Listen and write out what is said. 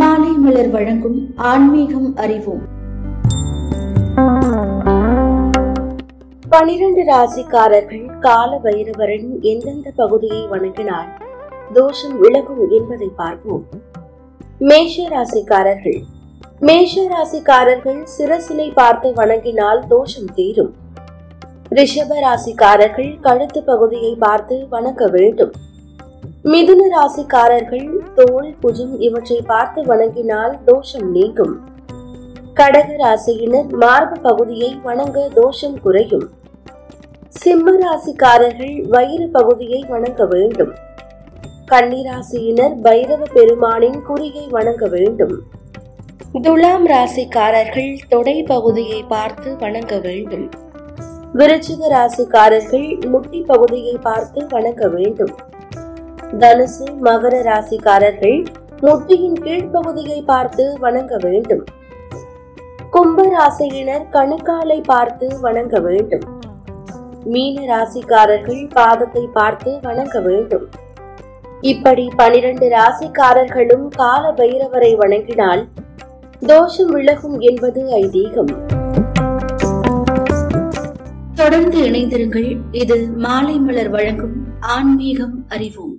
மாலை மலர் வழங்கும் ஆன்மீகம் அறிவோம். பனிரெண்டு ராசிக்காரர்கள் கால பைரவரின் எந்தெந்த பகுதியை வணங்கினால் தோஷம் விலகும் என்பதை பார்ப்போம். மேஷ ராசிக்காரர்கள். மேஷ ராசிக்காரர்கள் சிரசினை பார்த்து வணங்கினால் தோஷம் தீரும். ரிஷப ராசிக்காரர்கள் கழுத்து பகுதியை பார்த்து வணங்க வேண்டும். மிதுன ராசிக்காரர்கள் தோல் புஜம் இவற்றை பார்த்து வணங்கினால் தோஷம் நீங்கும். கடக ராசியினர் மார்பு பகுதியை வணங்க தோஷம் குறையும். சிம்ம ராசிக்காரர்கள் வயிறு பகுதியை வணங்க வேண்டும். கன்னிராசியினர் பைரவ பெருமானின் குறியை வணங்க வேண்டும். துலாம் ராசிக்காரர்கள் தொடை பகுதியை பார்த்து வணங்க வேண்டும். விருச்சிக ராசிக்காரர்கள் முட்டி பகுதியை பார்த்து வணங்க வேண்டும். தனுசு மகர ராசிக்காரர்கள் முட்டியின் கீழ்ப்பகுதியை பார்த்து வணங்க வேண்டும். கும்ப ராசியினர் கணுக்காலை பார்த்து வணங்க வேண்டும். மீன ராசிக்காரர்கள் பாதத்தை பார்த்து வணங்க வேண்டும். இப்படி பனிரெண்டு ராசிக்காரர்களும் கால பைரவரை வணங்கினால் தோஷம் விலகும் என்பது ஐதீகம். தொடர்ந்து இணைந்திருங்கள். இது மாலை மலர் வழங்கும் ஆன்மீகம் அறிவோம்.